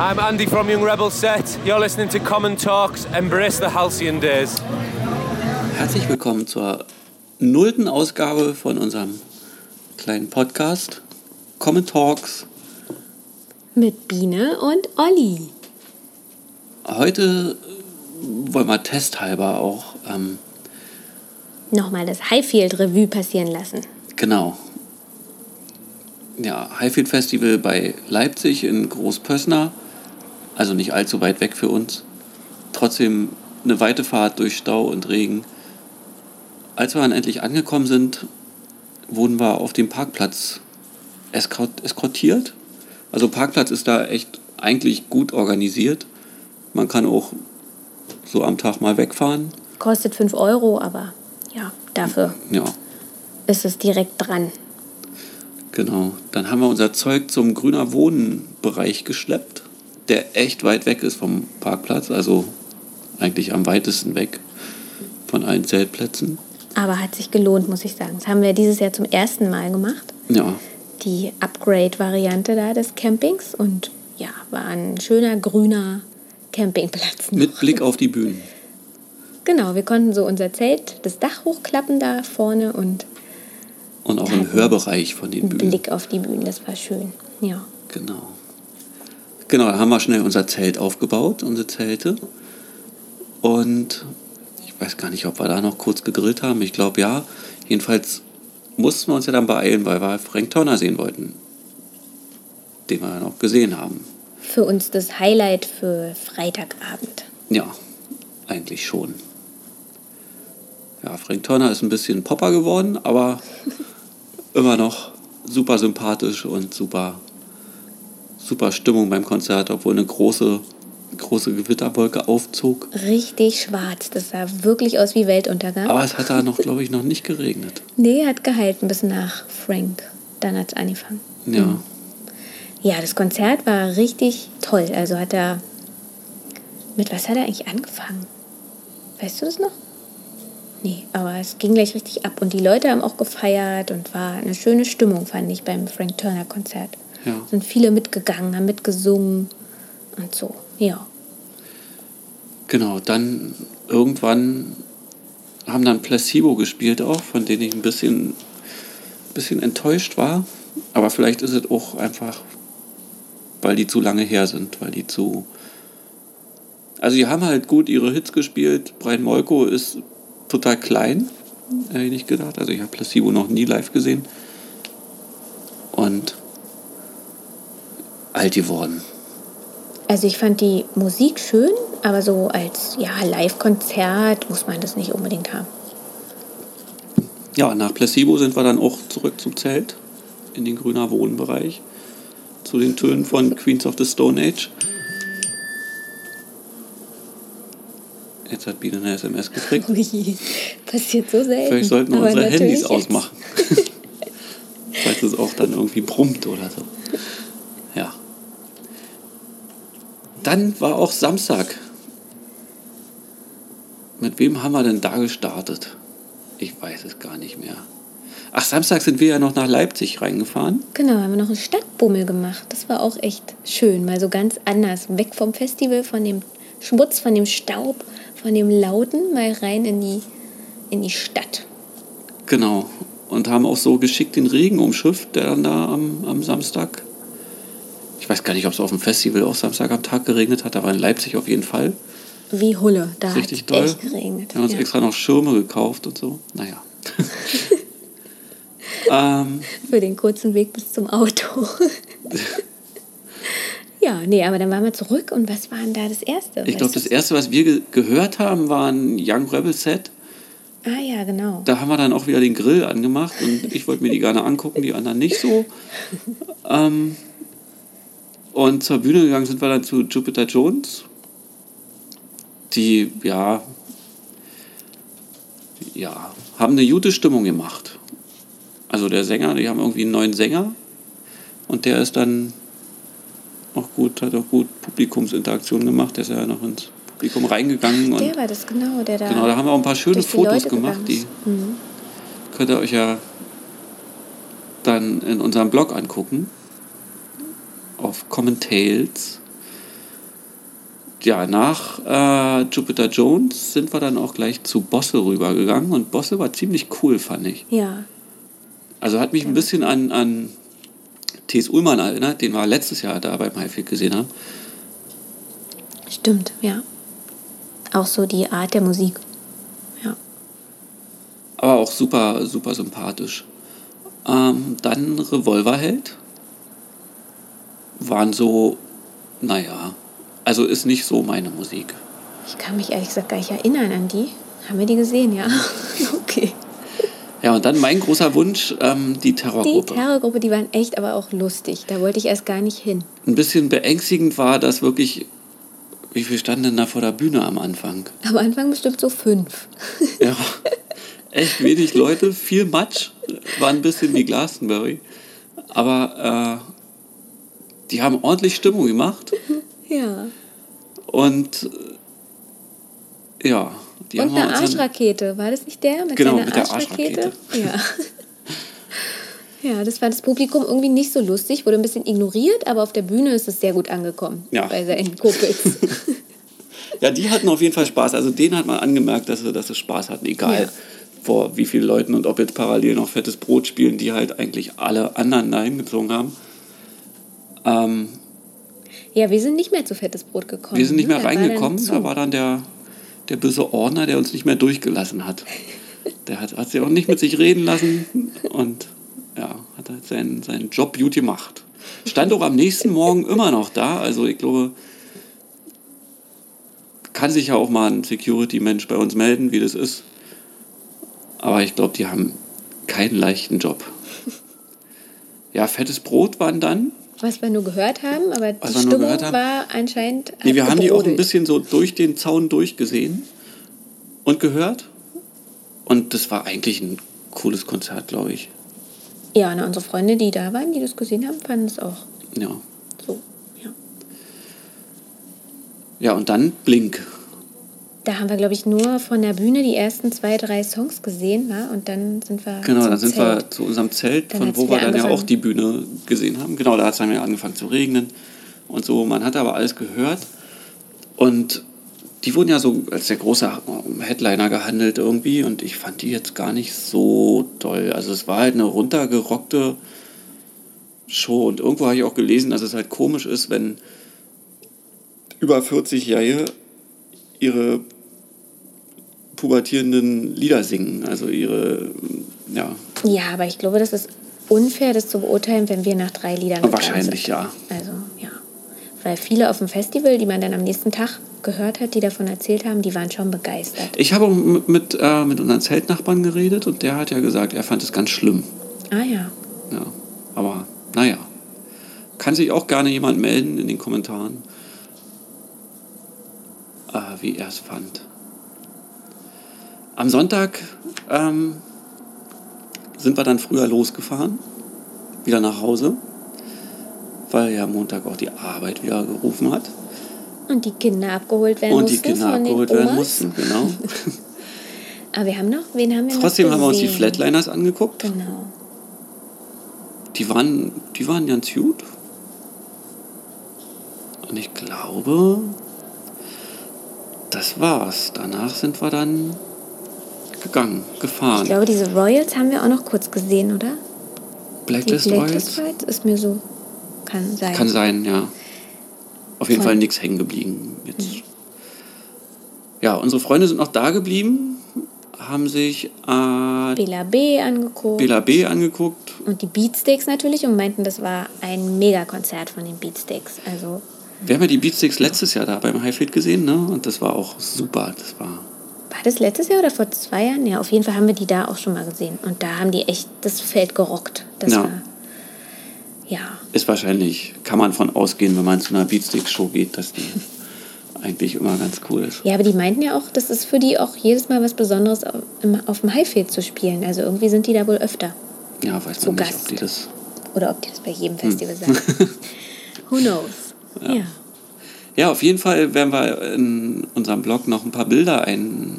I'm Andy from Young Rebel Set. You're listening to Common Talks. Embrace the Halcyon Days. Herzlich willkommen zur nullten Ausgabe von unserem kleinen Podcast Common Talks. Mit Biene und Olli. Heute wollen wir testhalber auch ähm, Nochmal das Highfield Revue passieren lassen. Genau. Ja, Highfield Festival bei Leipzig in Großpössner. Also nicht allzu weit weg für uns. Trotzdem eine weite Fahrt durch Stau und Regen. Als wir dann endlich angekommen sind, wurden wir auf dem Parkplatz eskort eskortiert. Also Parkplatz ist da echt eigentlich gut organisiert. Man kann auch so am Tag mal wegfahren. Kostet 5 Euro, aber ja, dafür Ja, ist es direkt dran. Genau. Dann haben wir unser Zeug zum Grüner Wohnen-Bereich geschleppt, der echt weit weg ist vom Parkplatz, also eigentlich am weitesten weg von allen Zeltplätzen. Aber hat sich gelohnt, muss ich sagen. Das haben wir dieses Jahr zum ersten Mal gemacht. Ja, Die Upgrade-Variante da des Campings. Und ja, war ein schöner grüner Campingplatz. noch. mit Blick auf die Bühnen. Genau, wir konnten so unser Zelt, das Dach hochklappen da vorne und Und auch im Hörbereich von den Bühnen. Blick auf die Bühnen. Das war schön. Ja. Genau. Genau, da haben wir schnell unser Zelt aufgebaut, unsere Zelte. Und ich weiß gar nicht, ob wir da noch kurz gegrillt haben. Ich glaube ja. Jedenfalls mussten wir uns ja dann beeilen, weil wir Frank Turner sehen wollten. Den wir ja noch gesehen haben. Für uns das Highlight für Freitagabend. Ja, eigentlich schon. Ja, Frank Turner ist ein bisschen Popper geworden, aber immer noch super sympathisch und super, super Stimmung beim Konzert, obwohl eine große, große Gewitterwolke aufzog. Richtig schwarz. Das sah wirklich aus wie Weltuntergang. Aber es hat da noch, glaube ich, noch nicht geregnet. nee, hat gehalten bis nach Frank. Dann hat es angefangen. Ja, Ja, das Konzert war richtig toll. Also hat er. Mit was hat er eigentlich angefangen? Weißt du das noch? Nee, aber es ging gleich richtig ab. Und die Leute haben auch gefeiert und war eine schöne Stimmung, fand ich, beim Frank Turner Konzert. Ja. Sind viele mitgegangen, haben mitgesungen und so. Ja. Genau, dann irgendwann haben dann Placebo gespielt auch, von denen ich ein bisschen, bisschen enttäuscht war. Aber vielleicht ist es auch einfach, weil die zu lange her sind, weil die zu... Also die haben halt gut ihre Hits gespielt. Brian Molko ist total klein, hätte ich nicht gedacht. Also ich habe Placebo noch nie live gesehen. Und alt geworden. Also ich fand die Musik schön, aber so als ja, Live-Konzert muss man das nicht unbedingt haben. Ja, nach Placebo sind wir dann auch zurück zum Zelt in den Grüner Wohnbereich zu den Tönen von Queens of the Stone Age. Jetzt hat Biene eine SMS gekriegt. Ui, passiert so selten. Vielleicht sollten wir Aber unsere Handys jetzt. ausmachen. Falls es auch dann irgendwie brummt oder so. Ja. Dann war auch Samstag. Mit wem haben wir denn da gestartet? Ich weiß es gar nicht mehr. Ach, Samstag sind wir ja noch nach Leipzig reingefahren. Genau, haben wir noch einen Stadtbummel gemacht. Das war auch echt schön, mal so ganz anders. Weg vom Festival, von dem Schmutz, von dem Staub, von dem Lauten, mal rein in die, in die Stadt. Genau. Und haben auch so geschickt den Regen umschifft, der dann da am, am Samstag. Ich weiß gar nicht, ob es auf dem Festival auch Samstag am Tag geregnet hat, aber in Leipzig auf jeden Fall. Wie Hulle, da hat Richtig es toll. echt geregnet. Wir haben uns Ja. extra noch Schirme gekauft und so. Naja. ähm, Für den kurzen Weg bis zum Auto. ja, nee, aber dann waren wir zurück und was war denn da das Erste? ich glaube, das erste, was wir ge gehört haben, war ein Young Rebel Set. Ah ja, genau. Da haben wir dann auch wieder den Grill angemacht und ich wollte mir die gerne angucken, die anderen nicht so. Ähm, und zur Bühne gegangen sind wir dann zu Jupiter Jones, die ja, ja, haben eine gute Stimmung gemacht. Also der Sänger, die haben irgendwie einen neuen Sänger und der ist dann auch gut, hat auch gut Publikumsinteraktion gemacht, der ist ja noch ins Publikum reingegangen. Der und war das, genau, der da. Genau, da haben wir auch ein paar schöne Fotos Leute gemacht, die. Mhm. könnt ihr euch ja dann in unserem Blog angucken. Auf Commentails. ja, nach äh, Jupiter Jones sind wir dann auch gleich zu Bosse rübergegangen und Bosse war ziemlich cool, fand ich. Ja. Also hat mich ein bisschen an, an T.S. Ullmann erinnert, den wir letztes Jahr da beim Highfield gesehen haben. Stimmt, ja. Auch so die Art der Musik. Ja. Aber auch super, super sympathisch. Ähm, dann Revolverheld. Waren so, naja, also ist nicht so meine Musik. Ich kann mich ehrlich gesagt gar nicht erinnern an die. Haben wir die gesehen, ja? okay. Ja, und dann mein großer Wunsch, ähm, die Die Terrorgruppe. Terrorgruppe, die waren echt aber auch lustig. Da wollte ich erst gar nicht hin. Ein bisschen beängstigend war, dass wirklich, wie viel standen denn da vor der Bühne am Anfang? Am Anfang bestimmt so fünf. Ja, echt wenig Leute, viel Matsch, war ein bisschen wie Glastonbury. Aber äh, die haben ordentlich Stimmung gemacht Ja. und ja, die Und eine Arschrakete. War das nicht der mit Genau, mit der Arschrakete? Ja. Ja, das fand das Publikum irgendwie nicht so lustig, wurde ein bisschen ignoriert, aber auf der Bühne ist es sehr gut angekommen. Ja. Bei seinen Kumpels. Ja, die hatten auf jeden Fall Spaß. Also denen hat man angemerkt, dass sie, dass sie Spaß hatten, egal Ja. vor wie vielen Leuten und ob jetzt parallel noch fettes Brot spielen, die halt eigentlich alle anderen dahin gezogen haben. Ähm, ja, wir sind nicht mehr zu fettes Brot gekommen. wir sind nicht ne? mehr war dann reingekommen, zu. da war dann der, der böse Ordner, der uns nicht mehr durchgelassen hat. Der hat, hat sie auch nicht mit sich reden lassen und ja, hat halt seinen, seinen Job gut gemacht. Stand auch am nächsten Morgen immer noch da, also ich glaube, kann sich ja auch mal ein Security-Mensch bei uns melden, wie das ist. Aber ich glaube, die haben keinen leichten Job. Ja, fettes Brot waren dann. Was wir nur gehört haben, aber die Stimmung war anscheinend. Nee, wir hat haben die auch ein gebrodelt. bisschen so durch den Zaun durchgesehen und gehört. Und das war eigentlich ein cooles Konzert, glaube ich. Ja, und unsere Freunde, die da waren, die das gesehen haben, fanden es auch Ja. so. Ja. Ja, und dann Blink. Da haben wir, glaube ich, nur von der Bühne die ersten zwei, drei Songs gesehen, wa? und dann sind wir. Genau, dann sind Zelt. wir zu unserem Zelt, Dann von wo wir dann ja auch die Bühne gesehen haben. Genau, da hat es dann ja angefangen zu regnen und so. Man hat aber alles gehört. Und die wurden ja so als der große Headliner gehandelt irgendwie. Und ich fand die jetzt gar nicht so toll. Also es war halt eine runtergerockte Show. Und irgendwo habe ich auch gelesen, dass es halt komisch ist, wenn über 40-Jährige ihre pubertierenden Lieder singen. Also ihre, ja, Ja, aber ich glaube, das ist unfair, das zu beurteilen, wenn wir nach drei Liedern gegangen Wahrscheinlich, sind. ja. Also, ja. Weil viele auf dem Festival, die man dann am nächsten Tag gehört hat, die davon erzählt haben, die waren schon begeistert. Ich habe mit, mit, äh, mit unseren Zeltnachbarn geredet und der hat ja gesagt, er fand es ganz schlimm. Ah ja. Ja, aber naja. Kann sich auch gerne jemand melden in den Kommentaren, äh, wie er es fand. Am Sonntag ähm, sind wir dann früher losgefahren, wieder nach Hause, weil ja Montag auch die Arbeit wieder gerufen hat Und die Kinder abgeholt werden und die mussten Kinder abgeholt werden mussten. Genau. Aber wir haben noch, wen haben wir Trotzdem noch haben wir uns die gesehen? Flatliners angeguckt. Genau. Die waren, die waren ganz gut. Und ich glaube, das war's. Danach sind wir dann gegangen, Ich gefahren. glaube, diese Royals haben wir auch noch kurz gesehen, oder? Blacklist die Blacklist Royals? Royals ist mir so. Kann sein. Kann sein, ja. Auf jeden Voll. Fall nichts hängen geblieben. Jetzt. Ja, unsere Freunde sind noch da geblieben, haben sich äh, Bela B angeguckt. Bela B angeguckt. Und die Beatsteaks natürlich und meinten, das war ein Megakonzert von den Beatsteaks. Also, Wir haben ja die Beatsticks letztes Jahr da beim Highfield gesehen, ne? Und das war auch super. Das war war das letztes Jahr oder vor zwei Jahren? Ja, auf jeden Fall haben wir die da auch schon mal gesehen. Und da haben die echt das Feld gerockt. Das Ja. war. Ja. Ist wahrscheinlich, kann man von ausgehen, wenn man zu einer Beatstick-Show geht, dass die eigentlich immer ganz cool ist. Ja, aber die meinten ja auch, das ist für die auch jedes Mal was Besonderes, auf, dem Highfield zu spielen. Also irgendwie sind die da wohl öfter. Ja, weiß man nicht, Gast. ob die das. Oder ob die das bei jedem Hm. Festival sagen. Who knows? Ja. Ja, auf jeden Fall werden wir in unserem Blog noch ein paar Bilder ein,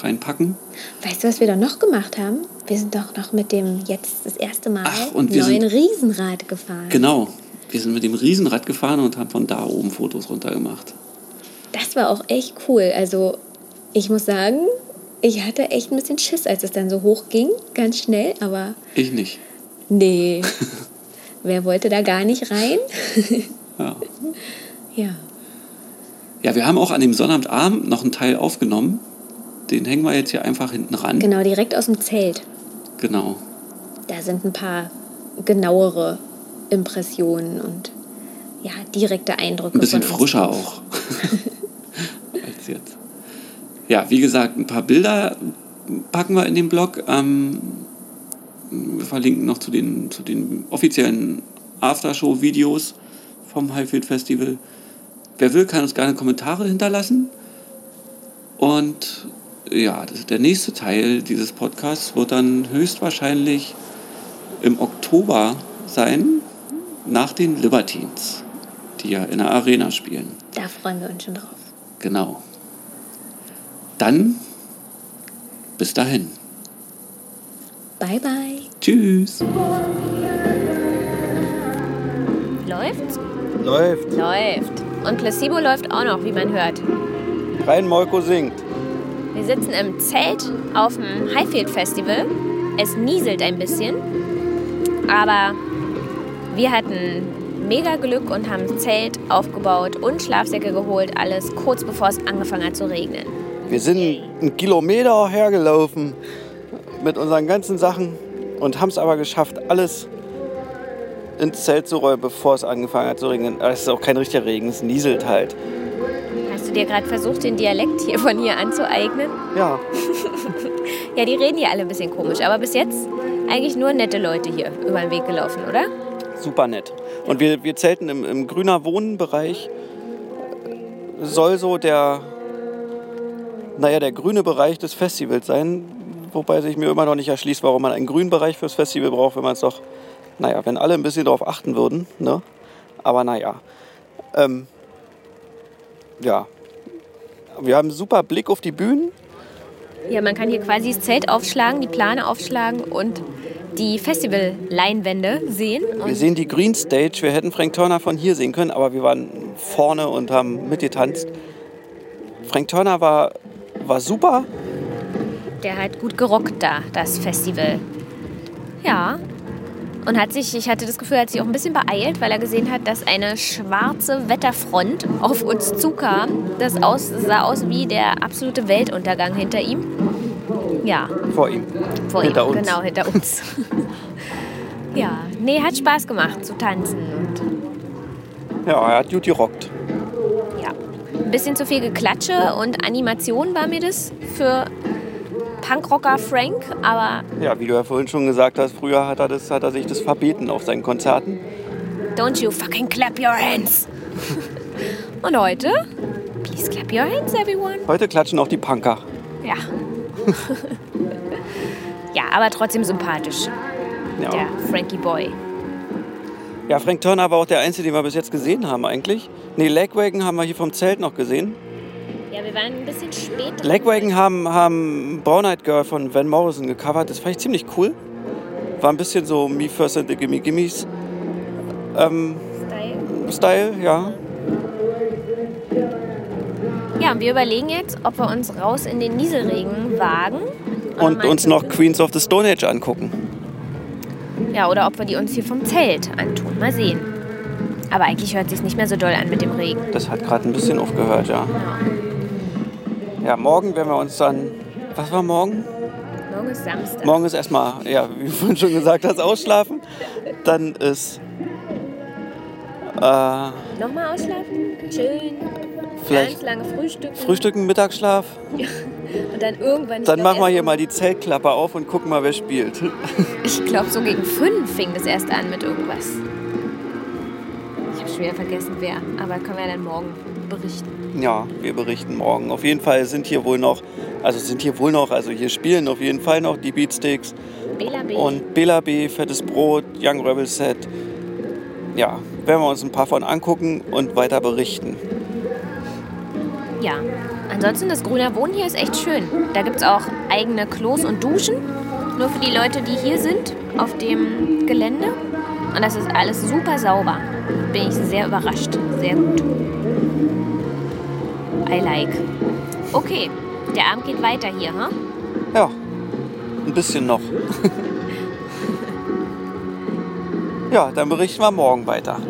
reinpacken. Weißt du, was wir da noch gemacht haben? Wir sind doch noch mit dem jetzt das erste Mal Ach, und wir neuen sind- Riesenrad gefahren. Genau. Wir sind mit dem Riesenrad gefahren und haben von da oben Fotos runtergemacht. das war auch echt cool. Also ich muss sagen, ich hatte echt ein bisschen Schiss, als es dann so hoch ging, ganz schnell, aber Ich nicht. nee. Wer wollte da gar nicht rein? Ja. ja. ja, wir haben auch an dem Sonnabendabend noch einen Teil aufgenommen. Den hängen wir jetzt hier einfach hinten ran. Genau, direkt aus dem Zelt. Genau. Da sind ein paar genauere Impressionen und ja, direkte Eindrücke. Ein bisschen frischer auch als jetzt. Ja, wie gesagt, ein paar Bilder packen wir in den Blog. Ähm, wir verlinken noch zu den, zu den offiziellen Aftershow-Videos vom Highfield Festival. Wer will, kann uns gerne Kommentare hinterlassen. Und ja, das, der nächste Teil dieses Podcasts wird dann höchstwahrscheinlich im Oktober sein, nach den Libertines, die ja in der Arena spielen. Da freuen wir uns schon drauf. Genau. Dann bis dahin. Bye, bye. Tschüss. Läuft's? Läuft. Läuft. Und Placebo läuft auch noch, wie man hört. Rein Molko singt. Wir sitzen im Zelt auf dem Highfield Festival. Es nieselt ein bisschen. Aber wir hatten mega Glück und haben Zelt aufgebaut und Schlafsäcke geholt. Alles kurz bevor es angefangen hat zu regnen. Wir sind einen Kilometer hergelaufen mit unseren ganzen Sachen und haben es aber geschafft, alles ins Zelt zu räumen, bevor es angefangen hat zu regnen. Es ist auch kein richtiger Regen, es nieselt halt. Hast du dir gerade versucht, den Dialekt hier von hier anzueignen? Ja, Ja, die reden hier alle ein bisschen komisch. Aber bis jetzt eigentlich nur nette Leute hier über den Weg gelaufen, oder? super nett. Und wir, wir zelten im, im grüner Wohnbereich. Soll so der, naja, der grüne Bereich des Festivals sein. Wobei sich mir immer noch nicht erschließt, warum man einen grünen Bereich fürs Festival braucht, wenn man es doch, naja, wenn alle ein bisschen darauf achten würden. Ne? Aber naja. Ähm, ja. Wir haben einen super Blick auf die Bühnen. Ja, man kann hier quasi das Zelt aufschlagen, die Plane aufschlagen und die Festival-Leinwände sehen. Wir sehen die Green Stage. Wir hätten Frank Turner von hier sehen können, aber wir waren vorne und haben mitgetanzt. Frank Turner war, war super. der hat gut gerockt da, das Festival. Ja. Und hat sich, ich hatte das Gefühl, er hat sich auch ein bisschen beeilt, weil er gesehen hat, dass eine schwarze Wetterfront auf uns zukam. Das aus, sah aus wie der absolute Weltuntergang hinter ihm. Ja, Vor ihm. vor Hinter ihm. uns. Genau, hinter uns. ja, nee, hat Spaß gemacht zu tanzen. Ja, er hat gut gerockt. ja, ein bisschen zu viel Geklatsche und Animation war mir das für Punkrocker Frank, aber Ja, wie du ja vorhin schon gesagt hast, früher hat er, das, hat er sich das verbeten auf seinen Konzerten. don't you fucking clap your hands. und heute, please clap your hands, everyone. Heute klatschen auch die Punker. Ja. ja, aber trotzdem sympathisch, Ja. der Frankie Boy. ja, Frank Turner war auch der Einzige, den wir bis jetzt gesehen haben eigentlich. Nee, Legwagon haben wir hier vom Zelt noch gesehen. Ja, wir waren ein bisschen spät dran. Haben, haben Brown Eyed Girl von Van Morrison gecovert. Das fand ich ziemlich cool. War ein bisschen so Me First and the Gimme Gimmes ähm, Style. Style, ja. Ja, und wir überlegen jetzt, ob wir uns raus in den Nieselregen wagen. Und uns noch. Queens of the Stone Age angucken. Ja, oder ob wir die uns hier vom Zelt antun. Mal sehen. Aber eigentlich hört sich nicht mehr so doll an mit dem Regen. Das hat gerade ein bisschen aufgehört, ja. Ja, morgen werden wir uns dann. Was war morgen? Morgen ist Samstag. Morgen ist erstmal, ja, wie du vorhin schon gesagt hast, ausschlafen. Dann ist. Äh, Nochmal ausschlafen, chillen, Vielleicht- ganz lange frühstücken. Frühstücken, Mittagsschlaf. Und dann irgendwann. Dann machen wir hier mal die Zeltklappe auf und gucken mal, wer spielt. Ich glaube, so gegen fünf fing das erst an mit irgendwas. Ich habe schon wieder vergessen, wer. Aber können wir dann morgen berichten. Ja, wir berichten morgen. Auf jeden Fall sind hier wohl noch, also sind hier wohl noch, also hier spielen auf jeden Fall noch die Beatsticks Bela B. und Bela B, Fettes Brot, Young Rebel Set. Ja, werden wir uns ein paar von angucken und weiter berichten. Ja. Ansonsten, das Grüner Wohnen hier ist echt schön. Da gibt es auch eigene Klos und Duschen. Nur für die Leute, die hier sind, auf dem Gelände. Und das ist alles super sauber. Bin ich sehr überrascht. Sehr gut. I like. Okay, der Abend geht weiter hier, ha? Ja, ein bisschen noch. ja, dann berichten wir morgen weiter.